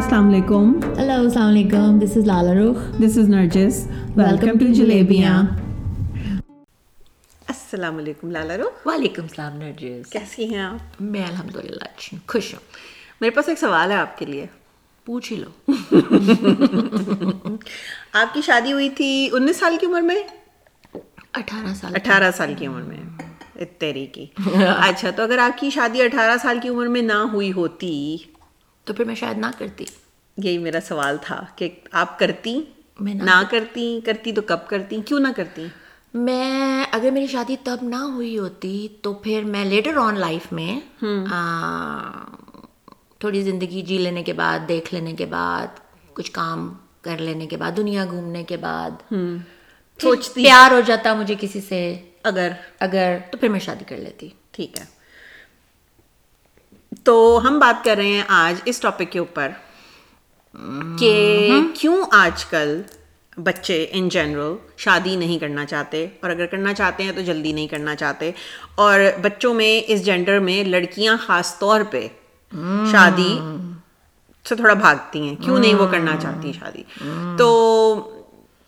السلام علیکم ہیلو السلام علیکم this is Lala Rukh this is Nargis welcome to جلیبیاں السلام علیکم لالا رو وعلیکم السلام نرجس کیسی ہیں آپ؟ میں الحمد للہ اچھی ہوں. خوش ہوں. میرے پاس ایک سوال ہے آپ کے لیے. پوچھ ہی لو. آپ کی شادی ہوئی تھی انیس سال کی عمر میں؟ اٹھارہ سال اٹھارہ سال کی عمر میں. تیری کی. اچھا تو اگر آپ کی شادی اٹھارہ سال کی عمر میں نہ ہوئی ہوتی تو پھر میں شاید نہ کرتی۔ یہی میرا سوال تھا کہ آپ کرتی؟ میں نہ کرتی۔ کرتی تو کب کرتی؟ کیوں نہ کرتی؟ میں اگر میری شادی تب نہ ہوئی ہوتی تو پھر میں لیٹر آن لائف میں تھوڑی زندگی جی لینے کے بعد دیکھ لینے کے بعد کچھ کام کر لینے کے بعد دنیا گھومنے کے بعد۔ سوچتی۔ پیار ہو جاتا مجھے کسی سے۔ اگر۔ اگر تو پھر میں شادی کر لیتی۔ ٹھیک ہے۔ تو ہم بات کر رہے ہیں آج اس ٹاپک کے اوپر کہ کیوں آج کل بچے ان جنرل شادی نہیں کرنا چاہتے؟ اور اگر کرنا چاہتے ہیں تو جلدی نہیں کرنا چاہتے۔ اور بچوں میں اس جینڈر میں لڑکیاں خاص طور پہ شادی سے تھوڑا بھاگتی ہیں۔ کیوں نہیں وہ کرنا چاہتی شادی؟ تو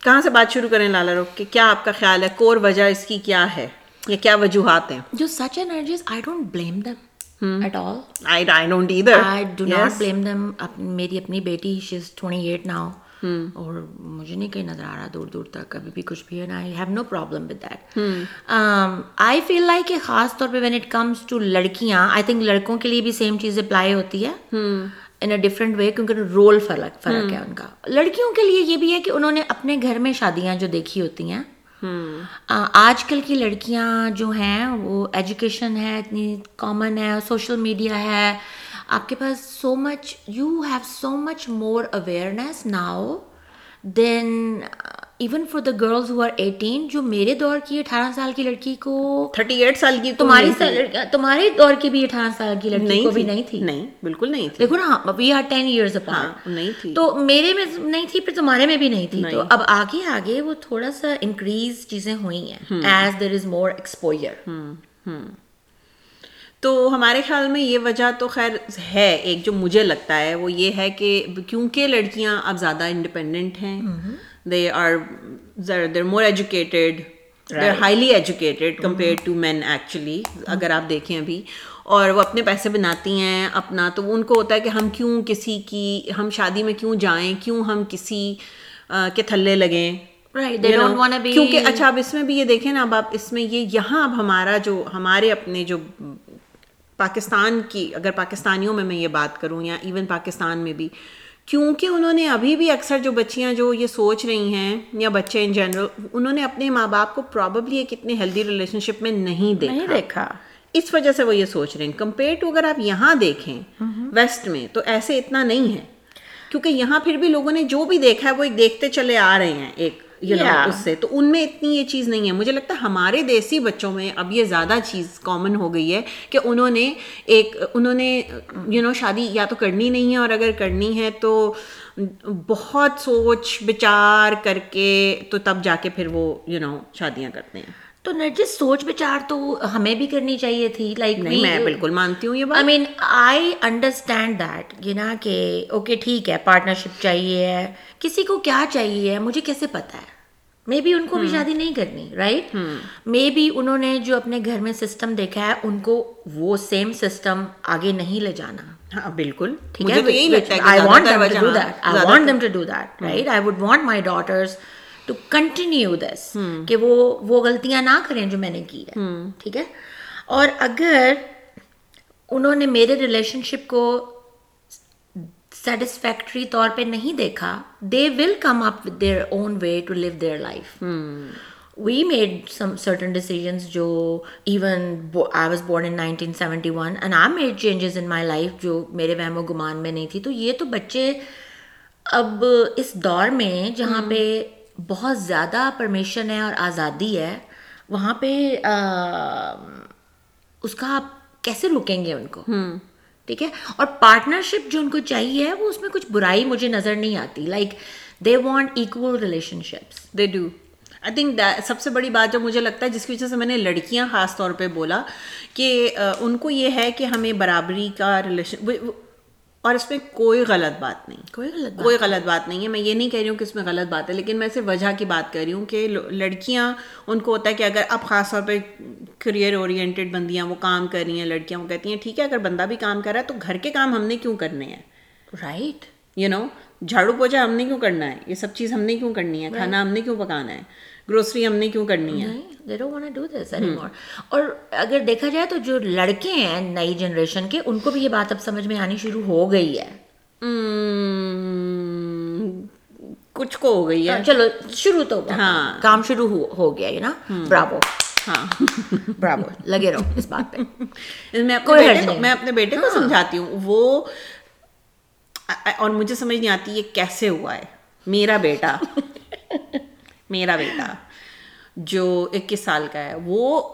کہاں سے بات شروع کریں لالا رخ کہ کیا آپ کا خیال ہے کور وجہ اس کی کیا ہے؟ یا کیا وجوہات ہیں؟ جو such energies I don't blame them at all I I don't ادھر I do not blame them میری اپنی بیٹی she is twenty eight now اور مجھے نہیں کہیں نظر آ رہا دور دور تک کبھی بھی کچھ بھی ہے I have no problem with that I feel like کہ خاص طور پہ وین اٹ کمس ٹو لڑکیاں آئی تھنک لڑکوں کے لیے بھی سیم چیز اپلائی ہوتی ہے ان اے ڈفرنٹ وے کیونکہ رول فرق فرق ہے ان کا لڑکیوں کے لیے یہ بھی ہے کہ انہوں نے اپنے گھر میں شادیاں جو دیکھی ہوتی ہیں ہاں۔ آج کل کی لڑکیاں جو ہیں، وہ ایجوکیشن ہے، اتنی کامن ہے سوشل میڈیا ہے۔ آپ کے پاس so much you have so much more awareness now than even for the girls who are eighteen جو میرے دور کی اٹھارہ سال کی لڑکی کو تھرٹی ایٹ سال کی تمہاری تمہارے دور کی بھی اٹھارہ سال کی لڑکی کو بھی نہیں تھی۔ نہیں بالکل نہیں تھی۔ دیکھو نا we are ten years apart نہیں تھی۔ تو میرے میں نہیں تھی پھر تمہارے میں بھی نہیں تھی۔ تو اب آگے آگے وہ تھوڑا سا انکریز چیزیں ہوئی ہیں۔ As there is more exposure تو ہمارے خیال میں یہ وجہ تو خیر ہے۔ ایک جو مجھے لگتا ہے وہ یہ ہے کہ کیونکہ لڑکیاں اب زیادہ انڈیپینڈنٹ ہیں۔ They are there more educated they are highly educated compare to men actually اگر آپ دیکھیں ابھی اور وہ اپنے پیسے بناتی ہیں اپنا تو ان کو ہوتا ہے کہ ہم کیوں کسی کی ہم شادی میں کیوں جائیں کیوں ہم کسی کے تھلے لگیں کیونکہ اچھا اب اس میں بھی یہ دیکھیں نا اب آپ اس میں یہ یہاں اب ہمارا جو ہمارے اپنے جو پاکستان کی اگر پاکستانیوں میں میں یہ بات کروں یا ایون پاکستان میں بھی کیونکہ انہوں نے ابھی بھی اکثر جو بچیاں جو یہ سوچ رہی ہیں یا بچے ان جنرل انہوں نے اپنے ماں باپ کو پرابلی ایک اتنے ہیلدی ریلیشن شپ میں نہیں دیکھا۔ دیکھا۔ اس وجہ سے وہ یہ سوچ رہے ہیں۔ کمپیئر ٹو اگر آپ یہاں دیکھیں ویسٹ میں تو ایسے اتنا نہیں ہے۔ کیونکہ یہاں پھر بھی لوگوں نے جو بھی دیکھا ہے وہ ایک دیکھتے چلے آ رہے ہیں ایک اس سے۔ تو ان میں اتنی یہ چیز نہیں ہے۔ مجھے لگتا ہے ہمارے دیسی بچوں میں اب یہ زیادہ چیز کامن ہو گئی ہے کہ انہوں نے ایک انہوں نے یو نو شادی یا تو کرنی نہیں ہے اور اگر کرنی ہے تو بہت سوچ بچار کر کے تو تب جا کے پھر وہ یو نو شادیاں کرتے ہیں۔ تو نرجس سوچ بچار تو ہمیں بھی کرنی چاہیے تھی لائک میں بالکل مانتی ہوں یہ آئی مین آئی انڈرسٹینڈ دیٹ یہ نا کہ اوکے ٹھیک ہے پارٹنرشپ چاہیے ہے کسی کو کیا چاہیے ہے مجھے کیسے پتا ہے؟ مے بی ان کو بھی شادی نہیں کرنی رائٹ مے بی انہوں نے جو اپنے گھر میں سسٹم دیکھا ہے ان کو وہ سیم سسٹم آگے نہیں لے جانا۔ ہاں بالکل۔ ٹھیک ہے؟ ٹو کنٹینیو دس کہ وہ وہ غلطیاں نہ کریں جو میں نے کی ہے. ٹھیک ہے؟ اور اگر انہوں نے میرے ریلیشن شپ کو سیٹسفیکٹری طور پہ نہیں دیکھا they will come up with their own way to live their life we made some certain decisions جو even I was born in nineteen seventy one and I made changes in my life جو میرے وہم و گمان میں نہیں تھی. تو یہ تو بچے اب اس دور میں جہاں پہ بہت زیادہ پرمیشن ہے اور آزادی ہے وہاں پہ اس کا آپ کیسے رکیں گے ان کو؟ ٹھیک ہے؟ اور پارٹنرشپ جو ان کو چاہیے وہ اس میں کچھ برائی مجھے نظر نہیں آتی۔ Like they want equal relationships they do I think سب سے بڑی بات جو مجھے لگتا ہے جس کی وجہ سے میں نے لڑکیاں خاص طور پہ بولا کہ ان کو یہ ہے کہ ہمیں برابری کا ریلیشن اور اس میں کوئی غلط بات نہیں۔ کوئی غلط کوئی غلط بات نہیں ہے۔ میں یہ نہیں کہہ رہی ہوں کہ اس میں غلط بات ہے لیکن میں صرف وجہ کی بات کر رہی ہوں کہ لڑکیاں ان کو ہوتا ہے کہ اگر اب خاص طور پہ کریئر اورینٹیڈ بندیاں وہ کام کر رہی ہیں لڑکیاں وہ کہتی ہیں ٹھیک ہے اگر بندہ بھی کام کر رہا ہے تو گھر کے کام ہم نے کیوں کرنے ہیں؟ رائٹ یو نو جھاڑو پوچھا ہم نے کیوں کرنا ہے؟ یہ سب چیز ہم نے کیوں کرنی ہے؟ کھانا ہم نے کیوں پکانا ہے؟ گروسری ہم نے کیوں کرنی ہے؟ اور اگر دیکھا جائے تو جو لڑکے ہیں نئی جنریشن کے ان کو بھی یہ بات اب سمجھ میں آنی شروع ہو گئی ہے۔ کچھ کو ہو گئی ہے۔ چلو شروع تو ہاں۔ کام شروع ہو گیا نا براوو ہاں۔ براوو لگے رہو اس بات پہ۔ میں اپنے بیٹے کو سمجھاتی ہوں۔ وہ اور مجھے سمجھ نہیں آتی یہ کیسے ہوا ہے۔ میرا بیٹا۔ میرا بیٹا جو اکیس سال کا ہے وہ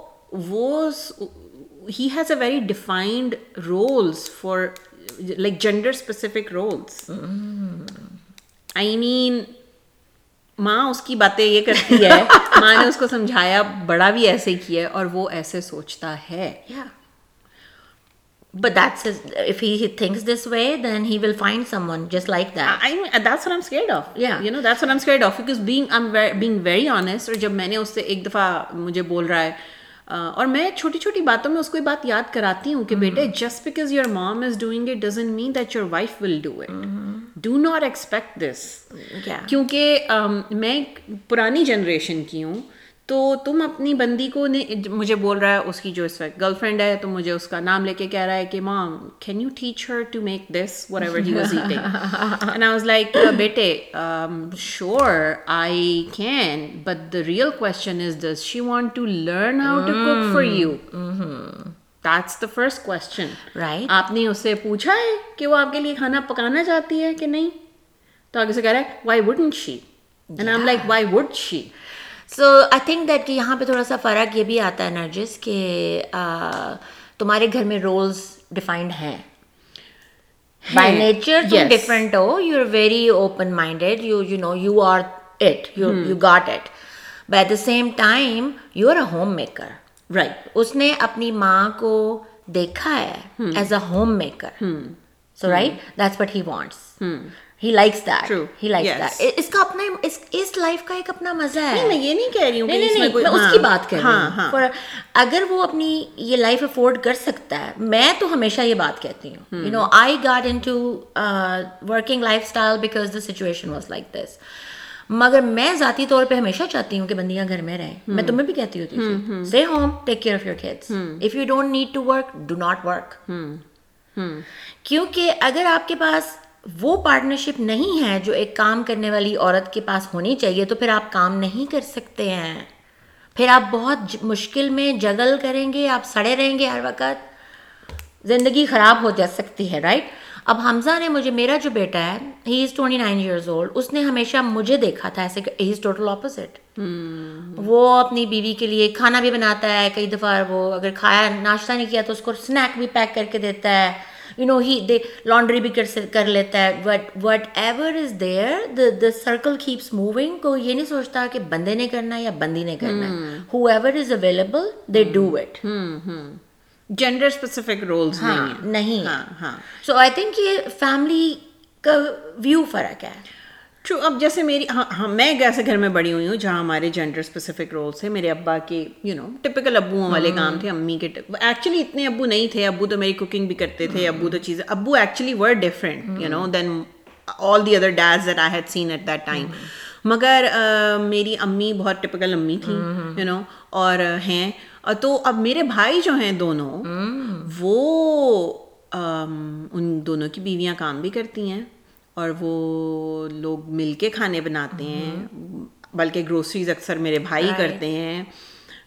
وہ ہی has a very defined roles for like gender specific roles I mean ماں اس کی باتیں یہ کرتی ہے ماں نے اس کو سمجھایا بڑا بھی ایسے کیا ہے اور وہ ایسے سوچتا ہے۔ But that's his, if he, he thinks this way, then he will find someone just like that. I mean, that's what I'm scared of. Yeah. You know, that's what I'm scared of. Because being, I'm very, being very honest, اور جب میں نے اس سے ایک دفعہ مجھے بول رہا ہے اور میں چھوٹی چھوٹی باتوں میں اس کو یہ بات یاد کراتی ہوں کہ بیٹے just because your mom is doing it doesn't mean that your wife will do it do not expect this کیونکہ میں پرانی جنریشن کی ہوں تو تم اپنی بندی کو مجھے بول رہا ہے اس کی جو اس وقت گرل فرینڈ ہے تو مجھے اس کا نام لے کے کہہ رہا ہے کہ mom can you teach her to make this whatever he was eating and I was like بیٹے sure I can but the real question is this she want to learn how to cook for you that's the first question right آپ نے اس سے پوچھا ہے کہ وہ آپ کے لیے کھانا پکانا چاہتی ہے کہ نہیں تو آگے سے کہہ رہا ہے why wouldn't she and I am like why would she so I think that کہ یہاں پہ تھوڑا سا فرق یہ بھی آتا ہے نرجس کہ تمہارے گھر میں رولس ڈیفائنڈ ہیں۔ By nature different who you are very open minded you you know you are it you you got it at the same time you are a homemaker right اس نے اپنی ماں کو دیکھا ہے as a homemaker so right that's what he wants he likes that he likes that اس کا اپنا اس life کا ایک اپنا مزہ ہے میں یہ نہیں کہہ رہی ہوں میں اس کی بات کر رہی ہوں اگر وہ اپنی یہ لائف افورڈ کر سکتا ہے میں تو ہمیشہ یہ بات کہتی ہوں you know I got into working lifestyle because the situation was like this مگر میں ذاتی طور پہ ہمیشہ چاہتی ہوں کہ بندیاں گھر میں رہیں میں تمہیں بھی کہتی ہوتی سے home take care of your kids if you don't need to work do not work کیونکہ اگر آپ کے پاس وہ پارٹنرشپ نہیں ہے جو ایک کام کرنے والی عورت کے پاس ہونی چاہیے تو پھر آپ کام نہیں کر سکتے ہیں۔ پھر آپ بہت مشکل میں جگل کریں گے آپ سڑے رہیں گے ہر وقت۔ زندگی خراب ہو جا سکتی ہے رائٹ اب حمزہ نے مجھے میرا جو بیٹا ہے he is twenty nine years old اس نے ہمیشہ مجھے دیکھا تھا ایسے کہ ہی از ٹوٹل اپوزٹ وہ اپنی بیوی کے لیے کھانا بھی بناتا ہے کئی دفعہ وہ اگر کھایا ناشتہ نہیں کیا تو اس کو اسنیک بھی پیک کر کے دیتا ہے۔ You know he they laundry بھی کر لیتا ہے what whatever is there the circle keeps moving کو یہ نہیں سوچتا کہ بندے نے کرنا ہے یا بندی نے کرنا ہے whoever is available they do it gender specific rules نہیں سو آئی تھنک یہ فیملی کا ویو فرق ہے ٹرو اب جیسے میری ہاں ہاں میں ایک ایسے گھر میں بڑی ہوئی ہوں جہاں ہمارے جینڈر اسپیسیفک رولس ہیں میرے ابا کے یو نو ٹپکل ابوؤں والے کام تھے امی کے ایکچولی اتنے ابو نہیں تھے ابو تو میری کوکنگ بھی کرتے تھے ابو تو چیزیں ابو actually were different you know then all the other days that I had seen at that time مگر میری امی بہت ٹپکل امی تھیں یو نو اور ہیں۔ تو اب میرے بھائی جو ہیں دونوں وہ ان دونوں کی بیویاں کام بھی کرتی ہیں۔ اور وہ لوگ مل کے کھانے بناتے ہیں۔ بلکہ گروسریز اکثر میرے بھائی کرتے ہیں۔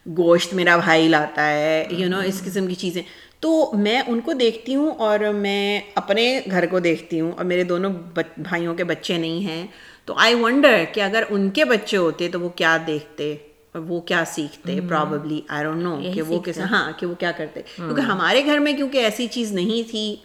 گوشت میرا بھائی لاتا ہے یو نو اس قسم کی چیزیں۔ تو میں ان کو دیکھتی ہوں اور میں اپنے گھر کو دیکھتی ہوں اور میرے دونوں بھائیوں کے بچے نہیں ہیں۔ تو آئی ونڈر کہ اگر ان کے بچے ہوتے تو وہ کیا دیکھتے وہ کیا سیکھتے؟ پرابلی آئی ڈونٹ نو کہ وہ کس ہاں کہ وہ کیا کرتے۔ کیونکہ ہمارے گھر میں کیونکہ ایسی چیز نہیں تھی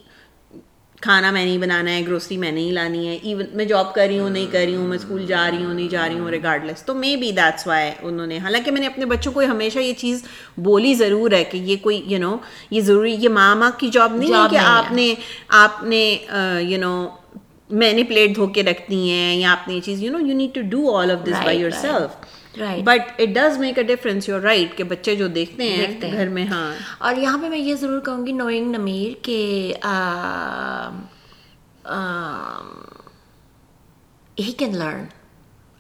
کھانا میں نہیں بنانا ہے گروسری میں نہیں لانی ہے ایون میں جاب کر رہی ہوں نہیں کر رہی ہوں میں اسکول جا رہی ہوں نہیں جا رہی ہوں ریگارڈ لیس تو مے بی دیٹس وائی انہوں نے حالانکہ میں نے اپنے بچوں کو ہمیشہ یہ چیز بولی ضرور ہے کہ یہ کوئی یو نو یہ ضروری یہ ماما کی جاب نہیں ہے کہ آپ نے آپ نے یو نو میں نے پلیٹ دھو کے رکھتی ہیں یا آپ نے یہ چیز you know you need to do all of this by yourself but it does make a difference you're right کہ بچے جو دیکھتے ہیں گھر میں ہاں. اور یہاں پہ میں یہ ضرور کہوں گی نوئنگ نمیر کہ he can learn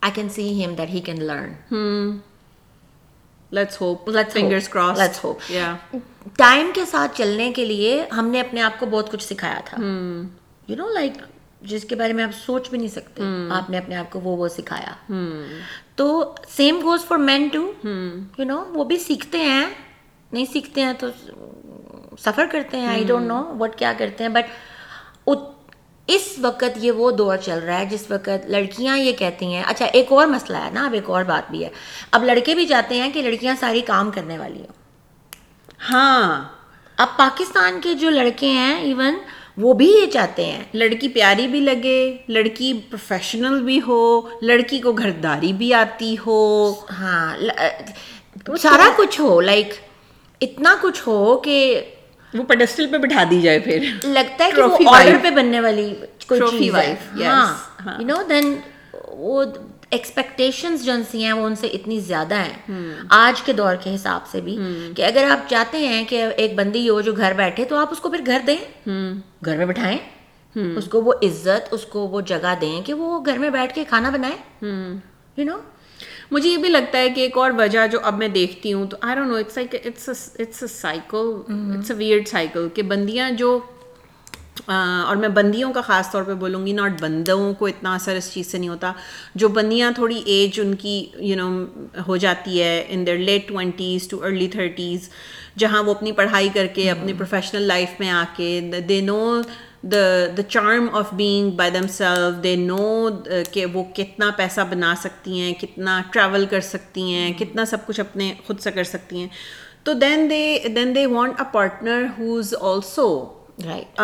I can see him that he can learn time کے ساتھ چلنے کے لیے ہم نے اپنے آپ کو بہت کچھ سکھایا تھا. یو نو لائک جس کے بارے میں آپ سوچ بھی نہیں سکتے آپ نے اپنے آپ کو وہ وہ سکھایا۔ تو same goes for men too you know وہ بھی سیکھتے ہیں۔ نہیں سیکھتے ہیں تو سفر کرتے ہیں آئی ڈونٹ نو وٹ کیا کرتے ہیں بٹ اس وقت یہ وہ دور چل رہا ہے جس وقت لڑکیاں یہ کہتی ہیں۔ اچھا ایک اور مسئلہ ہے نا اب ایک اور بات بھی ہے۔ اب لڑکے بھی چاہتے ہیں کہ لڑکیاں ساری کام کرنے والی ہوں۔ ہاں۔ اب پاکستان کے جو لڑکے ہیں ایون وہ بھی یہ چاہتے ہیں۔ لڑکی پیاری بھی لگے لڑکی پروفیشنل بھی ہو لڑکی کو گھرداری بھی آتی ہو۔ ہاں سارا کچھ ہو لائک اتنا کچھ ہو کہ وہ پیڈسٹل پہ بٹھا دی جائے پھر۔ لگتا ہے کہ وہ آرڈر پہ بننے والی کوئی چیز ہے۔ ہاں یو نو دین وہ ایکسپیکٹیشنز جو ہیں وہ ان سے اتنی زیادہ ہیں۔ آج کے دور کے حساب سے بھی کہ اگر آپ چاہتے ہیں کہ ایک بندی ہو جو گھر بیٹھے تو آپ اس کو پھر گھر دیں۔ گھر میں بٹھائیں۔ اس کو وہ عزت اس کو وہ جگہ دیں کہ وہ گھر میں بیٹھ کے کھانا بنائے یو نو مجھے یہ بھی لگتا ہے کہ ایک اور وجہ جو اب میں دیکھتی ہوں تو I don't know it's like it's it's a cycle it's a weird cycle کہ بندیاں جو اور میں بندیوں کا خاص طور پہ بولوں گی ناٹ بندوں کو اتنا اثر اس چیز سے نہیں ہوتا۔ جو بندیاں تھوڑی ایج ان کی یو نو ہو جاتی ہے in their late twenties to early thirties جہاں وہ اپنی پڑھائی کر کے اپنی پروفیشنل لائف میں آ کے they know the the charm of being by themself they know کہ وہ کتنا پیسہ بنا سکتی ہیں کتنا ٹریول کر سکتی ہیں کتنا سب کچھ اپنے خود سے کر سکتی ہیں۔ تو then they then they want a partner who is also right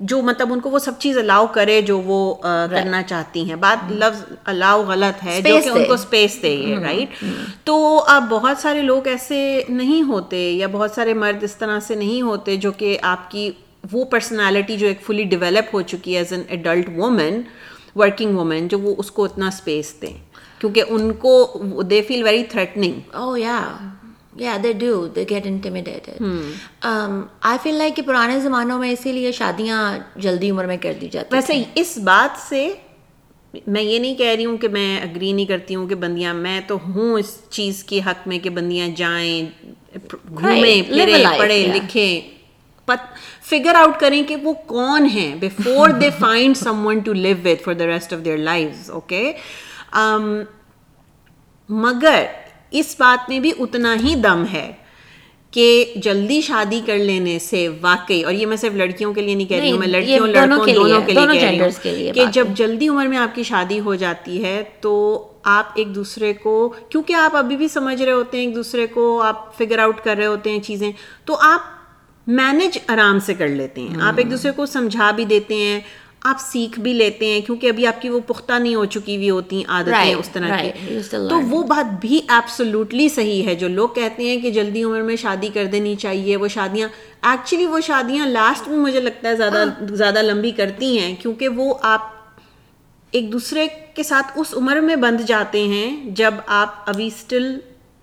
جو مطلب ان کو وہ سب چیز الاؤ کرے جو وہ کرنا چاہتی ہیں۔ بات لفظ الاؤ غلط ہے جو کہ ان کو اسپیس دے رائٹ تو اب بہت سارے لوگ ایسے نہیں ہوتے یا بہت سارے مرد اس طرح سے نہیں ہوتے جو کہ آپ کی وہ پرسنالٹی جو ایک فلی ڈیولپ ہو چکی ہے as an adult woman working woman جو وہ اس کو اتنا اسپیس دیں کیونکہ ان کو they feel very threatening oh yeah yeah they do they get intimidated I feel like کہ پرانے زمانوں میں اسی لیے شادیاں جلدی عمر میں کر دی جاتی ویسے اس بات سے میں یہ نہیں کہہ رہی ہوں کہ میں اگری نہیں کرتی ہوں کہ بندیاں میں تو ہوں اس چیز کے حق میں کہ بندیاں جائیں گھومیں پھریں پڑھیں لکھیں۔ فگر آؤٹ کریں کہ وہ کون ہیں before they find someone to live with for the rest of their life okay مگر اس بات میں بھی اتنا ہی دم ہے کہ جلدی شادی کر لینے سے واقعی اور یہ میں صرف لڑکیوں کے لیے نہیں کہہ رہی ہوں میں لڑکیوں لڑکوں دونوں کے لیے کہہ رہی ہوں کہ جب جلدی عمر میں آپ کی شادی ہو جاتی ہے تو آپ ایک دوسرے کو کیونکہ آپ ابھی بھی سمجھ رہے ہوتے ہیں ایک دوسرے کو آپ فگر آؤٹ کر رہے ہوتے ہیں چیزیں تو آپ مینج آرام سے کر لیتے ہیں۔ آپ ایک دوسرے کو سمجھا بھی دیتے ہیں۔ آپ سیکھ بھی لیتے ہیں کیونکہ ابھی آپ کی وہ پختہ نہیں ہو چکی ہوئی ہوتی عادتیں اس طرح کی۔ تو وہ بات بھی ایبسولوٹلی صحیح ہے۔ جو لوگ کہتے ہیں کہ جلدی عمر میں شادی کر دینی چاہیے وہ شادیاں ایکچولی وہ شادیاں لاسٹ میں مجھے لگتا ہے زیادہ ہاں۔ زیادہ لمبی کرتی ہیں کیونکہ وہ آپ ایک دوسرے کے ساتھ اس عمر میں بند جاتے ہیں جب آپ ابھی اسٹل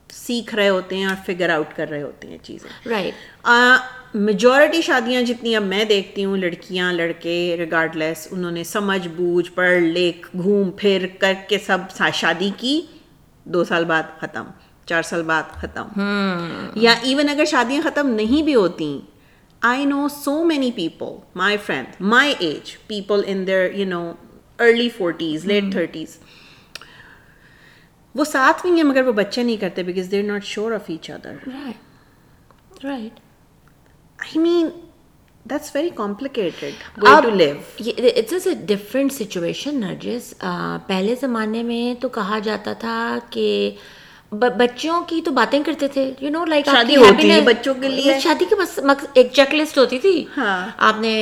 سیکھ رہے ہوتے ہیں اور فگر آؤٹ کر رہے ہوتے ہیں چیزیں۔ رائٹ میجورٹی شادیاں جتنی اب میں دیکھتی ہوں لڑکیاں لڑکے ریگارڈ لیس انہوں نے سمجھ بوجھ پڑھ لکھ گھوم پھر کر کے سب شادی کی دو سال بعد ختم چار سال بعد ختم۔ یا ایون اگر شادیاں ختم نہیں بھی ہوتی I know so many people my friend my age people in their you know early forties late thirties وہ ساتھ میں ہیں مگر وہ بچے نہیں کرتے because they are not sure of each other right I mean that's very complicated it's a different situation Nargis پہلے زمانے میں تو کہا جاتا تھا کہ بچوں کی تو باتیں کرتے تھے یو نو لائک شادی ہوتی بچوں کے لیے۔ شادی کے بس ایک چیک لسٹ ہوتی تھی۔ ہاں۔ آپ نے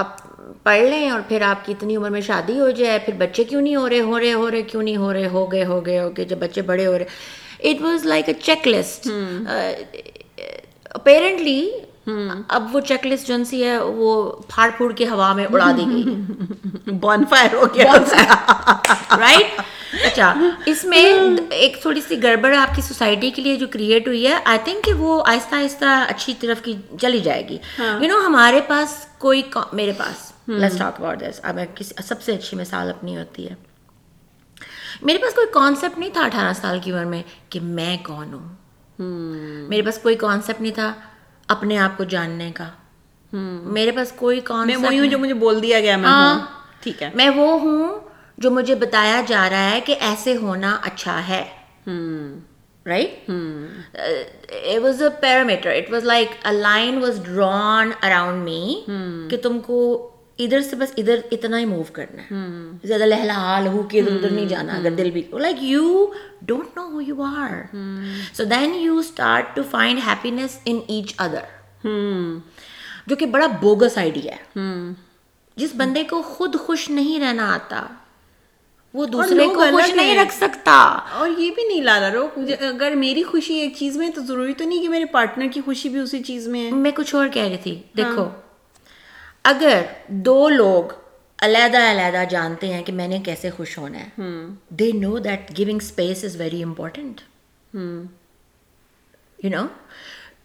آپ پڑھ لیں اور پھر آپ کی اتنی عمر میں شادی ہو جائے پھر بچے کیوں نہیں ہو رہے؟ ہو رہے ہو رہے کیوں نہیں ہو رہے؟ ہو گئے ہو گئے ہو گئے۔ جب بچے بڑے ہو رہے it was like a checklist apparently اب وہ چیک لسٹ جو سی ہے وہ پھاڑ پھوڑ کے ہوا میں اڑا دی گئی۔ بون فائر ہو گیا۔ رائٹ اچھا اس میں ایک تھوڑی سی گڑبڑ آپ کی سوسائٹی کے لیے جو کریٹ ہوئی ہے آئی تھنک کہ وہ آہستہ آہستہ اچھی طرف کی چلی جائے گی۔ یو نو ہمارے پاس کوئی میرے پاس لیٹس ٹاک اباؤٹ دس اب سب سے اچھی مثال اپنی ہوتی ہے۔ میرے پاس کوئی کانسیپٹ نہیں تھا اٹھارہ سال کی عمر میں کہ میں کون ہوں۔ میرے پاس کوئی کانسیپٹ نہیں تھا اپنے آپ کو جاننے کا۔ میرے پاس کوئی میں وہی ہوں جو مجھے بول دیا گیا میں ٹھیک ہے۔ میں وہ ہوں جو مجھے بتایا جا رہا ہے کہ ایسے ہونا اچھا ہے۔ Right it was a parameter it was like a line was drawn around me کہ تم کو ادھر سے بس ادھر اتنا ہی موو کرنا ہے۔ زیادہ لہلا لہو کے ادھر ادھر نہیں جانا اگر دل بھی like you don't know who you are so then you start to find happiness in each other جو کہ بڑا بوگس آئیڈیا ہے۔ جس بندے کو خود خوش نہیں رہنا آتا وہ دوسرے کو خوش نہیں رکھ سکتا۔ اور یہ بھی نہیں لالا رو اگر میری خوشی ایک چیز میں تو ضروری تو نہیں کہ میرے پارٹنر کی خوشی بھی اسی چیز میں ہے۔ میں کچھ اور کہہ رہی تھی دیکھو اگر دو لوگ علیحدہ علیحدہ جانتے ہیں کہ میں نے کیسے خوش ہونا ہے they know that giving space is very important you know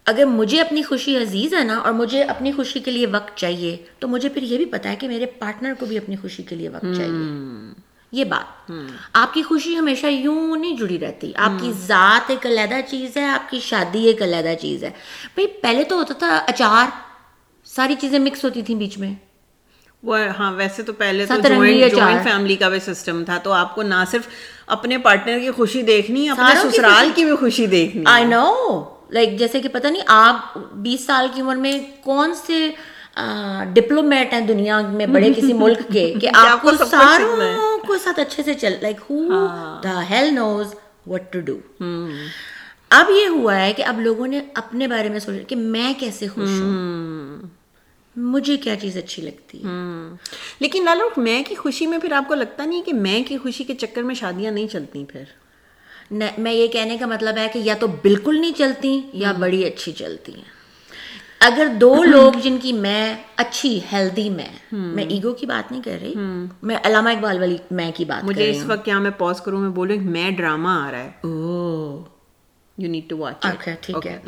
اگر مجھے اپنی خوشی عزیز ہے نا اور مجھے اپنی خوشی کے لیے وقت چاہیے تو مجھے پھر یہ بھی پتا ہے کہ میرے پارٹنر کو بھی اپنی خوشی کے لیے وقت چاہیے۔ یہ بات۔ آپ کی خوشی ہمیشہ یوں نہیں جڑی رہتی۔ آپ کی ذات ایک علیحدہ چیز ہے آپ کی شادی ایک علیحدہ چیز ہے۔ بھائی پہلے تو ہوتا تھا اچار۔ ساری چیزیں مکس ہوتی تھیں بیچ میں۔ وہ ہاں ویسے تو پہلے تو جوائنٹ فیملی کا بھی سسٹم تھا تو آپ کو نہ صرف اپنے پارٹنر کی خوشی دیکھنی اپنے سسرال کی بھی خوشی دیکھنی۔ آئی نو لائک جیسے کہ پتہ نہیں آپ بیس سال کی عمر میں کون سے ڈپلومیٹ ہیں دنیا میں بڑے کسی ملک کے کہ آپ کو ساروں کو ساتھ اچھے سے چل like who the hell knows what to do اب یہ ہوا ہے کہ اب لوگوں نے اپنے بارے میں سوچا کہ میں کیسے خوش ہوں۔ مجھے کیا چیز اچھی لگتی ہے؟ لیکن لالو میں کی خوشی میں پھر آپ کو لگتا نہیں کہ میں کی خوشی کے چکر میں شادیاں نہیں چلتی پھر؟ میں یہ کہنے کا مطلب ہے کہ یا تو بالکل نہیں چلتی یا بڑی اچھی چلتی ہیں۔ اگر دو لوگ جن کی میں اچھی ہیلدی میں میں ایگو کی بات نہیں کر رہی میں علامہ اقبال والی میں کی بات مجھے اس وقت کیا میں پوز کروں میں بولوں میں ڈرامہ آ رہا ہے۔ یو نیڈ ٹو واچ ٹھیک ہے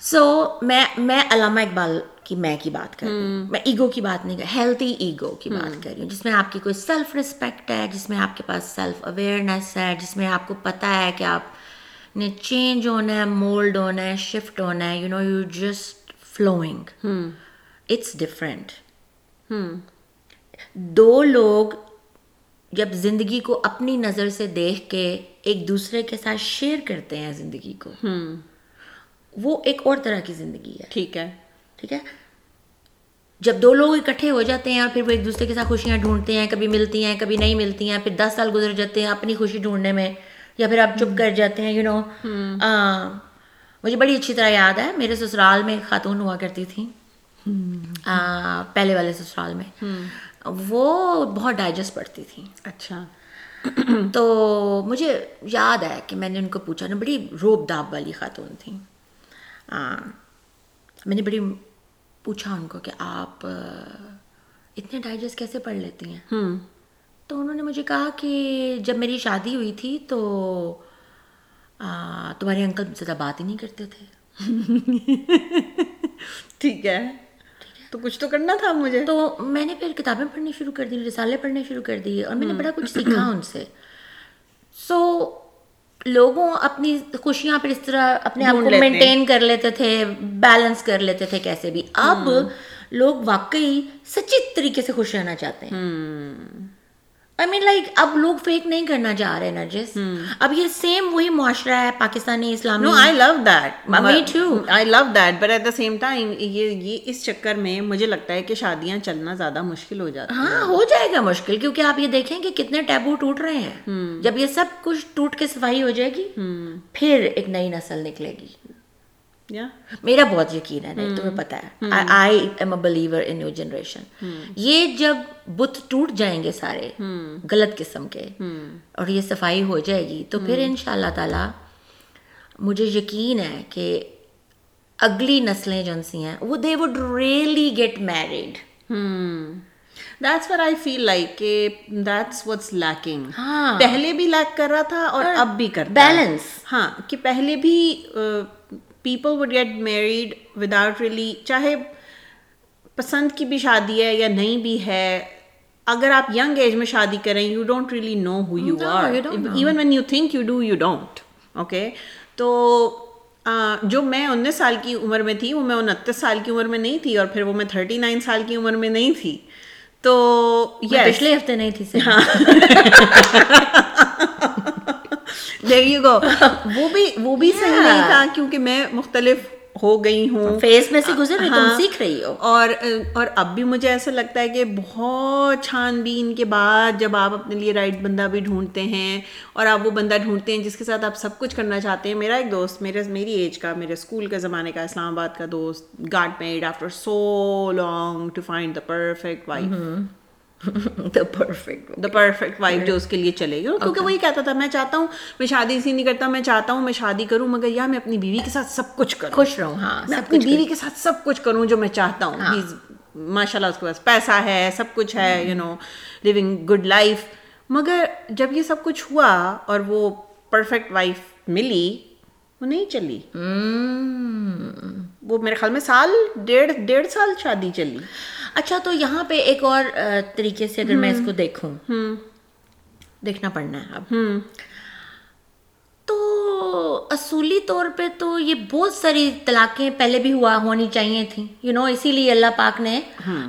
سو میں میں علامہ اقبال کی میں کی بات کر رہی ہوں۔ میں ایگو کی بات نہیں کر ہیلتھی ایگو کی بات کر رہی ہوں۔ جس میں آپ کی کوئی سیلف رسپیکٹ ہے جس میں آپ کے پاس سیلف اویئرنیس ہے جس میں آپ کو پتہ ہے کہ آپ نے چینج ہونا ہے مولڈ ہونا ہے شفٹ ہونا ہے you know you just flowing it's different though لوگ جب زندگی کو اپنی نظر سے دیکھ کے ایک دوسرے کے ساتھ شیئر کرتے ہیں زندگی کو وہ ایک اور طرح کی زندگی ہے۔ ٹھیک ہے۔ ٹھیک ہے؟ جب دو لوگ اکٹھے ہو جاتے ہیں اور پھر وہ ایک دوسرے کے ساتھ خوشیاں ڈھونڈتے ہیں کبھی ملتی ہیں کبھی نہیں ملتی ہیں پھر دس سال گزر جاتے ہیں اپنی خوشی ڈھونڈنے میں یا پھر آپ چپ کر جاتے ہیں یو نو مجھے بڑی اچھی طرح یاد ہے میرے سسرال میں خاتون ہوا کرتی تھی۔ پہلے والے سسرال میں۔ وہ بہت ڈائجسٹ پڑتی تھی۔ اچھا۔ تو مجھے یاد ہے کہ میں نے ان کو پوچھا نا بڑی روب داب والی خاتون تھیں میں نے بڑی پوچھا ان کو کہ آپ اتنے ڈائجسٹ کیسے پڑھ لیتی ہیں؟ تو انہوں نے مجھے کہا کہ جب میری شادی ہوئی تھی تو تمہارے انکل مجھ سے زیادہ بات ہی نہیں کرتے تھے۔ ٹھیک ہے۔ تو کچھ تو کرنا تھا مجھے۔ تو میں نے پھر کتابیں پڑھنی شروع کر دی رسالے پڑھنے شروع کر دیے اور میں نے بڑا کچھ سیکھا ان سے۔ سو لوگوں اپنی خوشیاں پھر اس طرح اپنے آپ کو مینٹین کر لیتے تھے بیلنس کر لیتے تھے کیسے بھی۔ اب لوگ واقعی سچی طریقے سے خوش رہنا چاہتے ہیں۔ آئی مین لائک اب لوگ فیک نہیں کرنا چاہ رہے نرجس اب یہ سیم وہی معاشرہ ہے پاکستانی اسلامی۔ No I love that Me too. I love that but at the same time یہ یہ اس چکر میں مجھے لگتا ہے کہ شادیاں چلنا زیادہ مشکل ہو جاتا ہاں ہو جائے گا مشکل کیونکہ آپ یہ دیکھیں کہ کتنے ٹیبو ٹوٹ رہے ہیں۔ جب یہ سب کچھ ٹوٹ کے صفائی ہو جائے گی پھر ایک نئی نسل نکلے گی۔ میرا بہت یقین ہے نہیں تمہیں پتا ہے۔ I am a believer in new generation یہ جب بت ٹوٹ جائیں گے سارے غلط قسم کے اور یہ صفائی ہو جائے گی تو پھر ان شاء اللہ تعالیٰ مجھے یقین ہے کہ اگلی نسلیں جو سی ہیں وہ they would really get married that's where I feel like کہ دیٹس واٹس لیکنگ ہاں۔ پہلے بھی لیک کر رہا تھا اور اب بھی ہے۔ بیلنس ہاں کہ پہلے بھی people would get married without really چاہے پسند کی بھی شادی ہے یا نہیں بھی ہے اگر آپ ینگ ایج میں شادی کریں you don't really know who you are even when you think you do you don't okay تو جو میں انیس سال کی عمر میں تھی وہ میں انتیس سال کی عمر میں نہیں تھی اور پھر وہ میں تھرٹی نائن سال کی عمر میں نہیں تھی۔ تو پچھلے ہفتے نہیں تھی دیر یو گو وہ بھی وہ بھی صحیح نہیں تھا کیونکہ میں مختلف ہو گئی ہوں۔ فیس میں سے گزر رہی تم سیکھ رہی ہو۔ اور اور اب بھی مجھے ایسا لگتا ہے کہ بہت چھان بین کے بعد جب آپ اپنے لیے رائٹ بندہ بھی ڈھونڈتے ہیں اور آپ وہ بندہ ڈھونڈتے ہیں جس کے ساتھ آپ سب کچھ کرنا چاہتے ہیں۔ میرا ایک دوست میرے میری ایج کا میرے اسکول کے زمانے کا اسلام آباد کا دوست God made after so long to find the perfect wife the perfect the perfect wife جو اس کے لیے چلے گی کیونکہ وہی کہتا تھا میں چاہتا ہوں میں شادی اسی نہیں کرتا میں چاہتا ہوں میں شادی کروں مگر یا میں اپنی بیوی کے ساتھ سب کچھ کروں خوش رہوں ہاں میں اپنی بیوی کے ساتھ سب کچھ کروں جو میں چاہتا ہوں ماشاء اللہ اس کے پاس پیسہ ہے سب کچھ ہے you know living good life مگر جب یہ سب کچھ ہوا اور وہ پرفیکٹ وائف ملی وہ نہیں چلی۔ وہ میرے خیال میں سال ڈیڑھ ڈیڑھ سال شادی چلی۔ اچھا تو یہاں پہ ایک اور طریقے سے اگر میں اس کو دیکھوں۔ دیکھنا پڑنا ہے اب۔ تو اصولی طور پہ تو یہ بہت ساری طلاقیں پہلے بھی ہوا ہونی چاہیے تھیں۔ یو نو اسی لیے اللہ پاک نے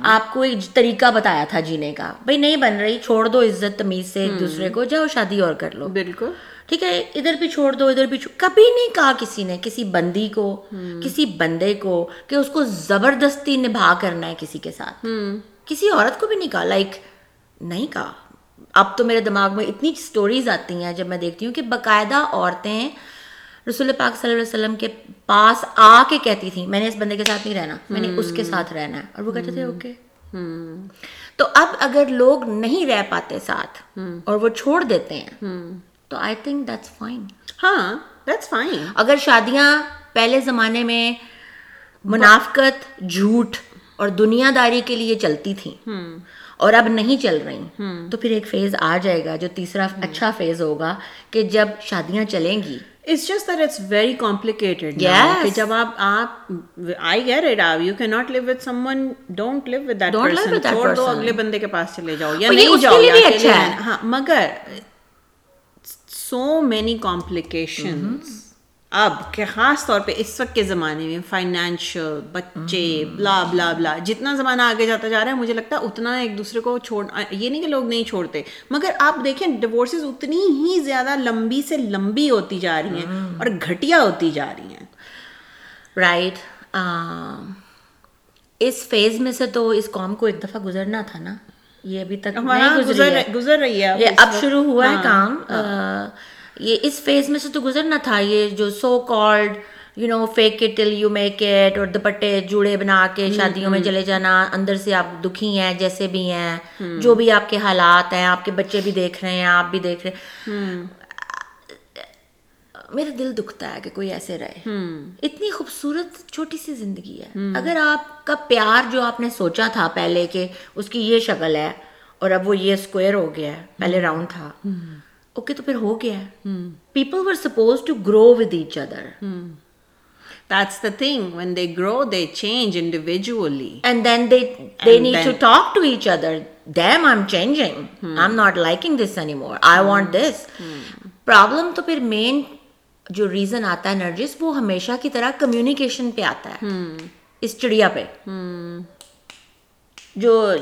آپ کو ایک طریقہ بتایا تھا جینے کا۔ بھائی نہیں بن رہی چھوڑ دو عزت تمیز سے ایک دوسرے کو جاؤ شادی اور کر لو۔ بالکل۔ ٹھیک ہے ادھر بھی چھوڑ دو ادھر بھی کبھی نہیں کہا کسی نے کسی بندی کو کسی بندے کو کہ اس کو زبردستی نبھا کرنا ہے کسی کے ساتھ۔ کسی عورت کو بھی نہیں کہا لائک نہیں کہا۔ اب تو میرے دماغ میں اتنی سٹوریز آتی ہیں جب میں دیکھتی ہوں کہ باقاعدہ عورتیں رسول پاک صلی اللہ علیہ وسلم کے پاس آ کے کہتی تھیں میں نے اس بندے کے ساتھ نہیں رہنا میں نے اس کے ساتھ رہنا ہے۔ اور وہ کہتے تھے اوکے تو اب اگر لوگ نہیں رہ پاتے ساتھ اور وہ چھوڑ دیتے ہیں تو آئی تھنک دیٹس فائن ہاں دیٹس فائن اگر شادیاں پہلے زمانے میں منافقت جھوٹ اور دنیا داری کے لیے چلتی تھیں اور اب نہیں چل رہی تو پھر ایک فیز آ جائے گا جو تیسرا اچھا فیز ہوگا کہ جب شادیاں چلیں گی It's just that it's very complicated. now, Yes. کہ جب آپ آپ I get it آپ you cannot live with someone don't live with that Don't live person with that چھوڑ دو. اگلے بندے کے پاس چلے جاؤ یا نہیں جاؤ اچھا۔ ہاں مگر سو مینی کمپلیکیشنس اب کہ خاص طور پہ اس وقت کے زمانے میں فائنینشیل بچے بلا بلا بلا جتنا زمانہ آگے جاتا جا رہا ہے مجھے لگتا ہے اتنا ایک دوسرے کو چھوڑ یہ نہیں کہ لوگ نہیں چھوڑتے مگر آپ دیکھیں ڈیورسز اتنی ہی زیادہ لمبی سے لمبی ہوتی جا رہی ہیں اور گھٹیا ہوتی جا رہی ہیں رائٹ اس فیز میں سے تو اس قوم کو ایک دفعہ گزرنا تھا نا یہ ابھی تک ہمارا نہیں گزر رہی ہے یہ اب شروع ہوا ہے کام۔ یہ اس فیز میں سے تو گزرنا تھا یہ جو so called you know fake it till you make it اور دوپٹے جوڑے بنا کے شادیوں میں چلے جانا اندر سے آپ دکھی ہیں جیسے بھی ہیں جو بھی آپ کے حالات ہیں آپ کے بچے بھی دیکھ رہے ہیں آپ بھی دیکھ رہے ہیں۔ میرا دل دکھتا ہے کہ کوئی ایسے رہے۔ اتنی خوبصورت چھوٹی سی زندگی ہے۔ اگر آپ کا پیار جو آپ نے سوچا تھا پہلے کہ اس کی یہ شکل ہے اور اب وہ یہ اسکوئر ہو گیا ہے پہلے راؤنڈ تھا۔ اوکے تو پھر ہو گیا۔ ہے people were supposed to grow with each other That's the thing. When they grow, they change individually. and then they they need to talk to each other. Damn i'm changing. i'm not liking this anymore. I want this. problem تو پھر مین جو reason آتا ہے نرجس وہ ہمیشہ کی طرح communication پہ آتا ہے۔ اس چڑیا پہ۔ جو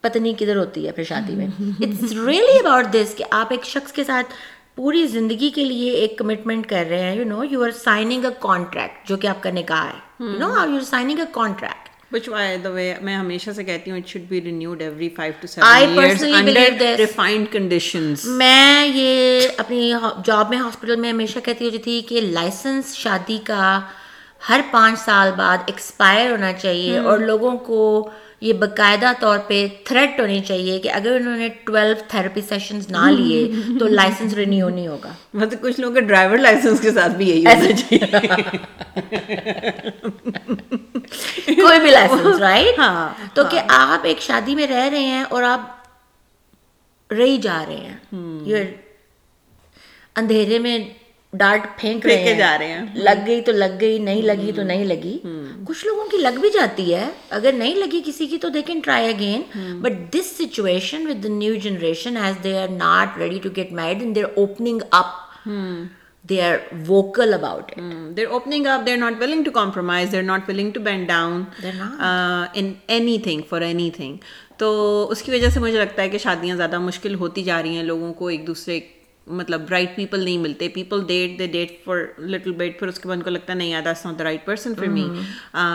پتہ نہیں کدھر ہوتی ہے پھر شادی میں۔ اٹس ریئلی اباؤٹ دس کہ آپ ایک شخص کے ساتھ پوری زندگی کے لیے ایک کمٹمنٹ کر رہے ہیں you know you are signing a contract جو کہ آپ کا نکاح ہے۔ You know you are signing a contract Which why the way میں ہمیشہ سے کہتی ہوں it should be renewed every five to I seven years personally under believe this. refined conditions. میں یہ اپنی جاب میں ہاسپٹل میں ہمیشہ کہتی ہوتی تھی کہ لائسنس شادی کا ہر پانچ سال بعد ایکسپائر ہونا چاہیے اور لوگوں کو یہ باقاعدہ طور پہ تھریٹ ہونی چاہیے کہ اگر انہوں نے ٹویلو تھراپی سیشنز نہ لیے تو لائسنس رینیو نہیں ہوگا۔ مطلب کچھ لوگوں کے ڈرائیور لائسنس کے ساتھ بھی یہی ہونا چاہیے کوئی بھی لائسنس رائٹ ہاں تو کہ آپ ایک شادی میں رہ رہے ہیں اور آپ رہی جا رہے ہیں۔ یہ اندھیرے میں ڈانٹ پھینک رہے جا رہے ہیں۔ لگ گئی تو لگ گئی نہیں لگی تو نہیں لگی۔ کچھ لوگوں کی لگ بھی جاتی ہے۔ اگر نہیں لگی کسی کی تو they can try again but this situation with the new generation is they are not ready to get married and they are opening up they are vocal about it Mm, they're opening up they're not willing to compromise they're not willing to bend down They're not. uh, in anything for anything. تو اس کی وجہ سے مجھے لگتا ہے کہ شادیاں زیادہ مشکل ہوتی جا رہی ہیں لوگوں کو ایک دوسرے مطلب رائٹ پیپل نہیں ملتے. People date they date for little bit پھر اس کے بعد ان کو لگتا ہے نہیں that's not the right person for me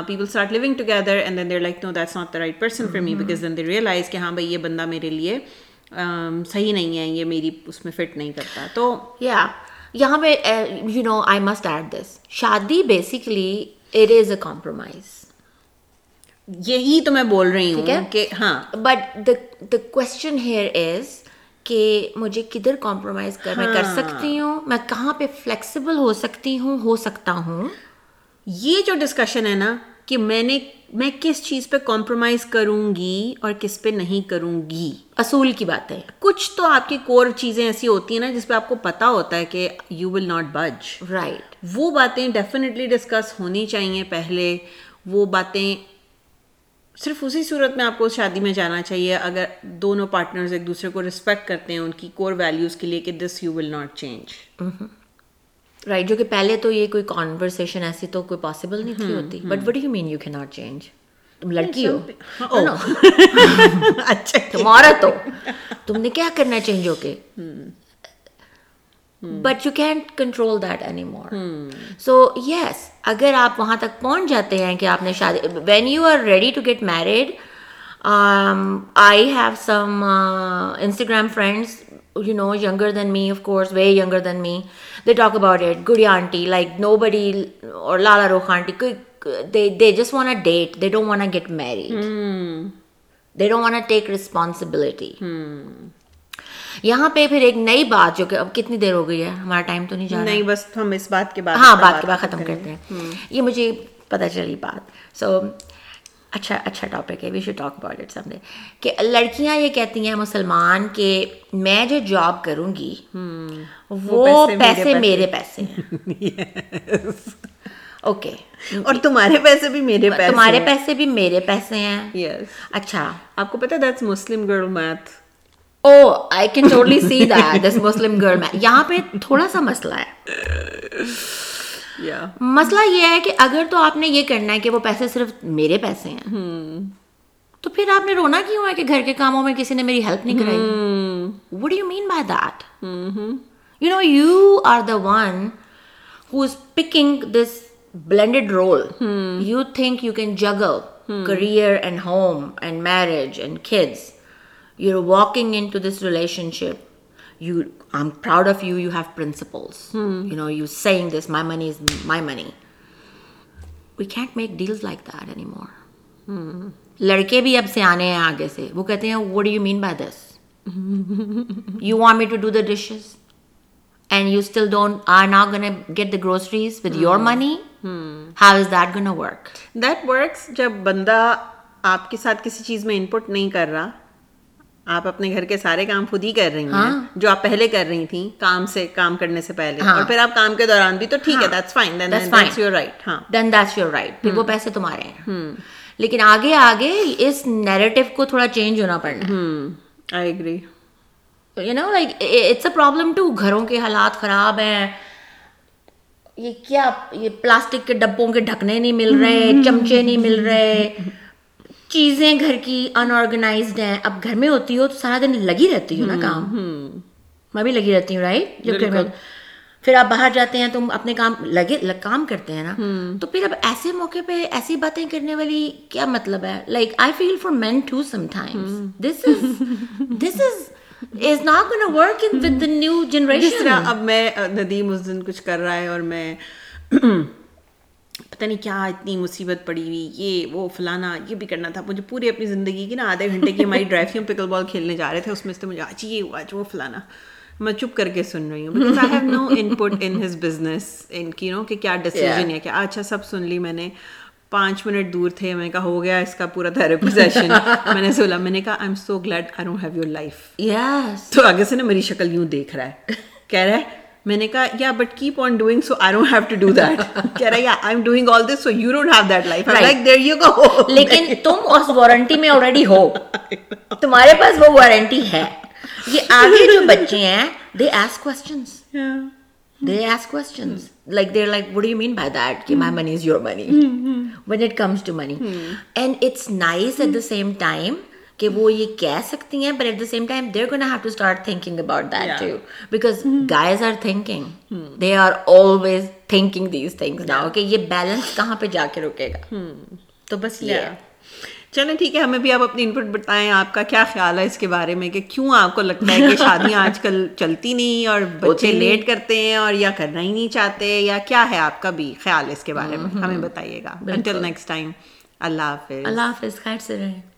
people start living together and then they're like no that's not the right person for me because then they realise کہ ہاں بھائی یہ بندہ میرے لیے صحیح نہیں ہے یہ میری اس میں فٹ نہیں کرتا. تو یا یہاں پہ you know I must add this شادی basically it is a compromise یہی تو میں بول رہی ہوں کہ ہاں۔ But the question here is کہ مجھے کدھر کمپرومائز کر میں کر سکتی ہوں؟ میں کہاں پہ فلیکسیبل ہو سکتی ہوں؟ ہو سکتا ہوں۔ یہ جو ڈسکشن ہے نا کہ میں نے میں کس چیز پہ کمپرومائز کروں گی اور کس پہ نہیں کروں گی؟ اصول کی بات ہے۔ کچھ تو آپ کی کور چیزیں ایسی ہوتی ہیں نا جس پہ آپ کو پتا ہوتا ہے کہ you will not budge right وہ باتیں ڈیفینیٹلی ڈسکس ہونی چاہیے پہلے۔ وہ باتیں صرف اسی صورت میں آپ کو شادی میں جانا چاہیے اگر دونوں پارٹنرز ایک دوسرے کو رسپیکٹ کرتے ہیں ان کی کور ویلیوز کے لیے کہ this you will not change right جو کہ پہلے تو یہ کوئی کانورسیشن ایسی تو کوئی پاسبل نہیں تھی ہوتی۔ But what you mean you کی ناٹ چینج تم لڑکی ہو۔ اچھا تم عورت ہو تم نے کیا کرنا چینج ہو کے but you can't control that anymore so yes اگر آپ وہاں تک پہنچ جاتے ہیں کہ آپ نے شادی when you are ready to get married I have some Instagram friends you know یگر then me of course way یگر then me they talk about it Gudi aunty like نو بڈی اور Lalarukh aunty they just want a date they don't want a get married they don't want a take responsibility یہاں پہ پھر ایک نئی بات جو کہ اب کتنی دیر ہو گئی ہے؟ ہمارا ٹائم تو نہیں جا نہیں بس ہم اس بات کے بعد ہاں بات کے بعد ختم کرتے ہیں۔ یہ مجھے پتہ چلی بات۔ سو اچھا اچھا ٹاپک ہے۔ We should talk about it someday کہ لڑکیاں یہ کہتی ہیں مسلمان کہ میں جو جاب کروں گی وہ پیسے میرے پیسے ہیں۔ اوکے اور تمہارے پیسے بھی میرے پیسے تمہارے پیسے بھی میرے پیسے ہیں۔ یس اچھا۔ آپ کو پتا دیٹس مسلم گرل میتھ یہاں پہ تھوڑا سا مسئلہ ہے مسئلہ یہ ہے کہ اگر تو آپ نے یہ کرنا ہے کہ وہ پیسے صرف میرے پیسے ہیں تو پھر آپ نے رونا کیوں ہے کہ گھر کے کاموں میں کسی نے میری ہیلپ نہیں کرائی what you mean by that you know you are the one who is picking this blended role you think you can juggle career and home and marriage and kids you are into this relationship you i'm proud of you you have principles you know you saying this my money is my money we can't make deals like that anymore لڑکے بھی اب سے آنے ہیں آگے سے وہ کہتے ہیں what do you mean by this you want me to do the dishes and you still don't are now gonna get the groceries with your money how is that gonna work that works جب بندہ آپ کے ساتھ کسی چیز میں input نہیں کر رہا آپ اپنے گھر کے سارے کام خود ہی کر رہی ہیں جو آپ پہلے کر رہی تھیں کام سے کام کرنے سے پہلے۔ اور پھر آپ کام کے دوران بھی تو ٹھیک ہے that's fine then that's your right ہاں۔ دین دیٹس یور رائٹ پھر وہ پیسے تمہارے ہیں۔ لیکن آگے آگے اس نیریٹو کو تھوڑا چینج ہونا پڑنا۔ I agree you know like it's a problem to گھروں کے حالات خراب ہیں۔ یہ کیا یہ پلاسٹک کے ڈبوں کے ڈھکنے نہیں مل رہے چمچے نہیں مل رہے۔ چیزیں گھر کی انآرگنائزڈ ہیں۔ اب گھر میں ہوتی ہو تو سارا دن لگی رہتی ہو نا کام۔ میں بھی لگی رہتی ہوں رائٹ جب گھر میں پھر آپ باہر جاتے ہیں تم اپنے کام لگے کام کرتے ہیں نا۔ تو پھر اب ایسے موقع پہ ایسی باتیں کرنے والی کیا مطلب ہے؟ Like I feel for men to sometimes this is this is is not gonna work with the new generation اب میں ندیم اس دن کچھ کر رہا ہے اور میں پتہ نہیں کیا اتنی مصیبت پڑی ہوئی یہ وہ فلانا یہ بھی کرنا تھا۔ مجھے پوری اپنی زندگی کی نا آدھے گھنٹے کی ہماری ڈرائیو پکل بال کھیلنے جا رہے تھے۔ اس میں سے مجھے آج یہ ہوا آج وہ فلانا۔ میں چپ کر کے سن رہی ہوں because I have no input in his business ان کی نو کہ کیا ڈیسیجن ہے کیا۔ اچھا سب سن لی میں نے۔ پانچ منٹ دور تھے میں نے کہا ہو گیا اس کا پورا تھراپی سیشن میں نے سولا میں نے کہا I am so glad I don't have your life تو آگے سے نا میری شکل یوں دیکھ رہا ہے۔ کہہ رہا ہے میں نے کہا یا but keep on doing so I don't have to do that کہہ رہا یا I am doing all this so you don't have that life like there you go لیکن تم اس وارنٹی میں آلریڈی ہو۔ تمہارے پاس وہ وارنٹی ہے۔ یہ آگے جو بچے ہیں they ask questions they ask questions. Like they're like what do you mean by that? Ki my money is your money. When it comes to money. And it's nice at the same time کہ وہ یہ کہہ سکتی ہیں but at the same time they're gonna have to start thinking about that too because guys are thinking they are always thinking these things now کہ یہ balance کہاں پہ جا کے رکے گا تو بس یہ چلیں ٹھیک ہے ہمیں بھی آپ اپنی انپٹ بتائیں آپ کا کیا خیال ہے اس کے بارے میں کہ کیوں آپ کو لگتا ہے کہ شادیاں آج کل چلتی نہیں اور بچے لیٹ کرتے ہیں اور یا کرنا ہی نہیں چاہتے یا کیا ہے آپ کا بھی خیال اس کے بارے میں؟ ہمیں بتائیے گا۔ انٹل نیکسٹ ٹائم اللہ حافظ۔ اللہ حافظ خیر سے رہیں۔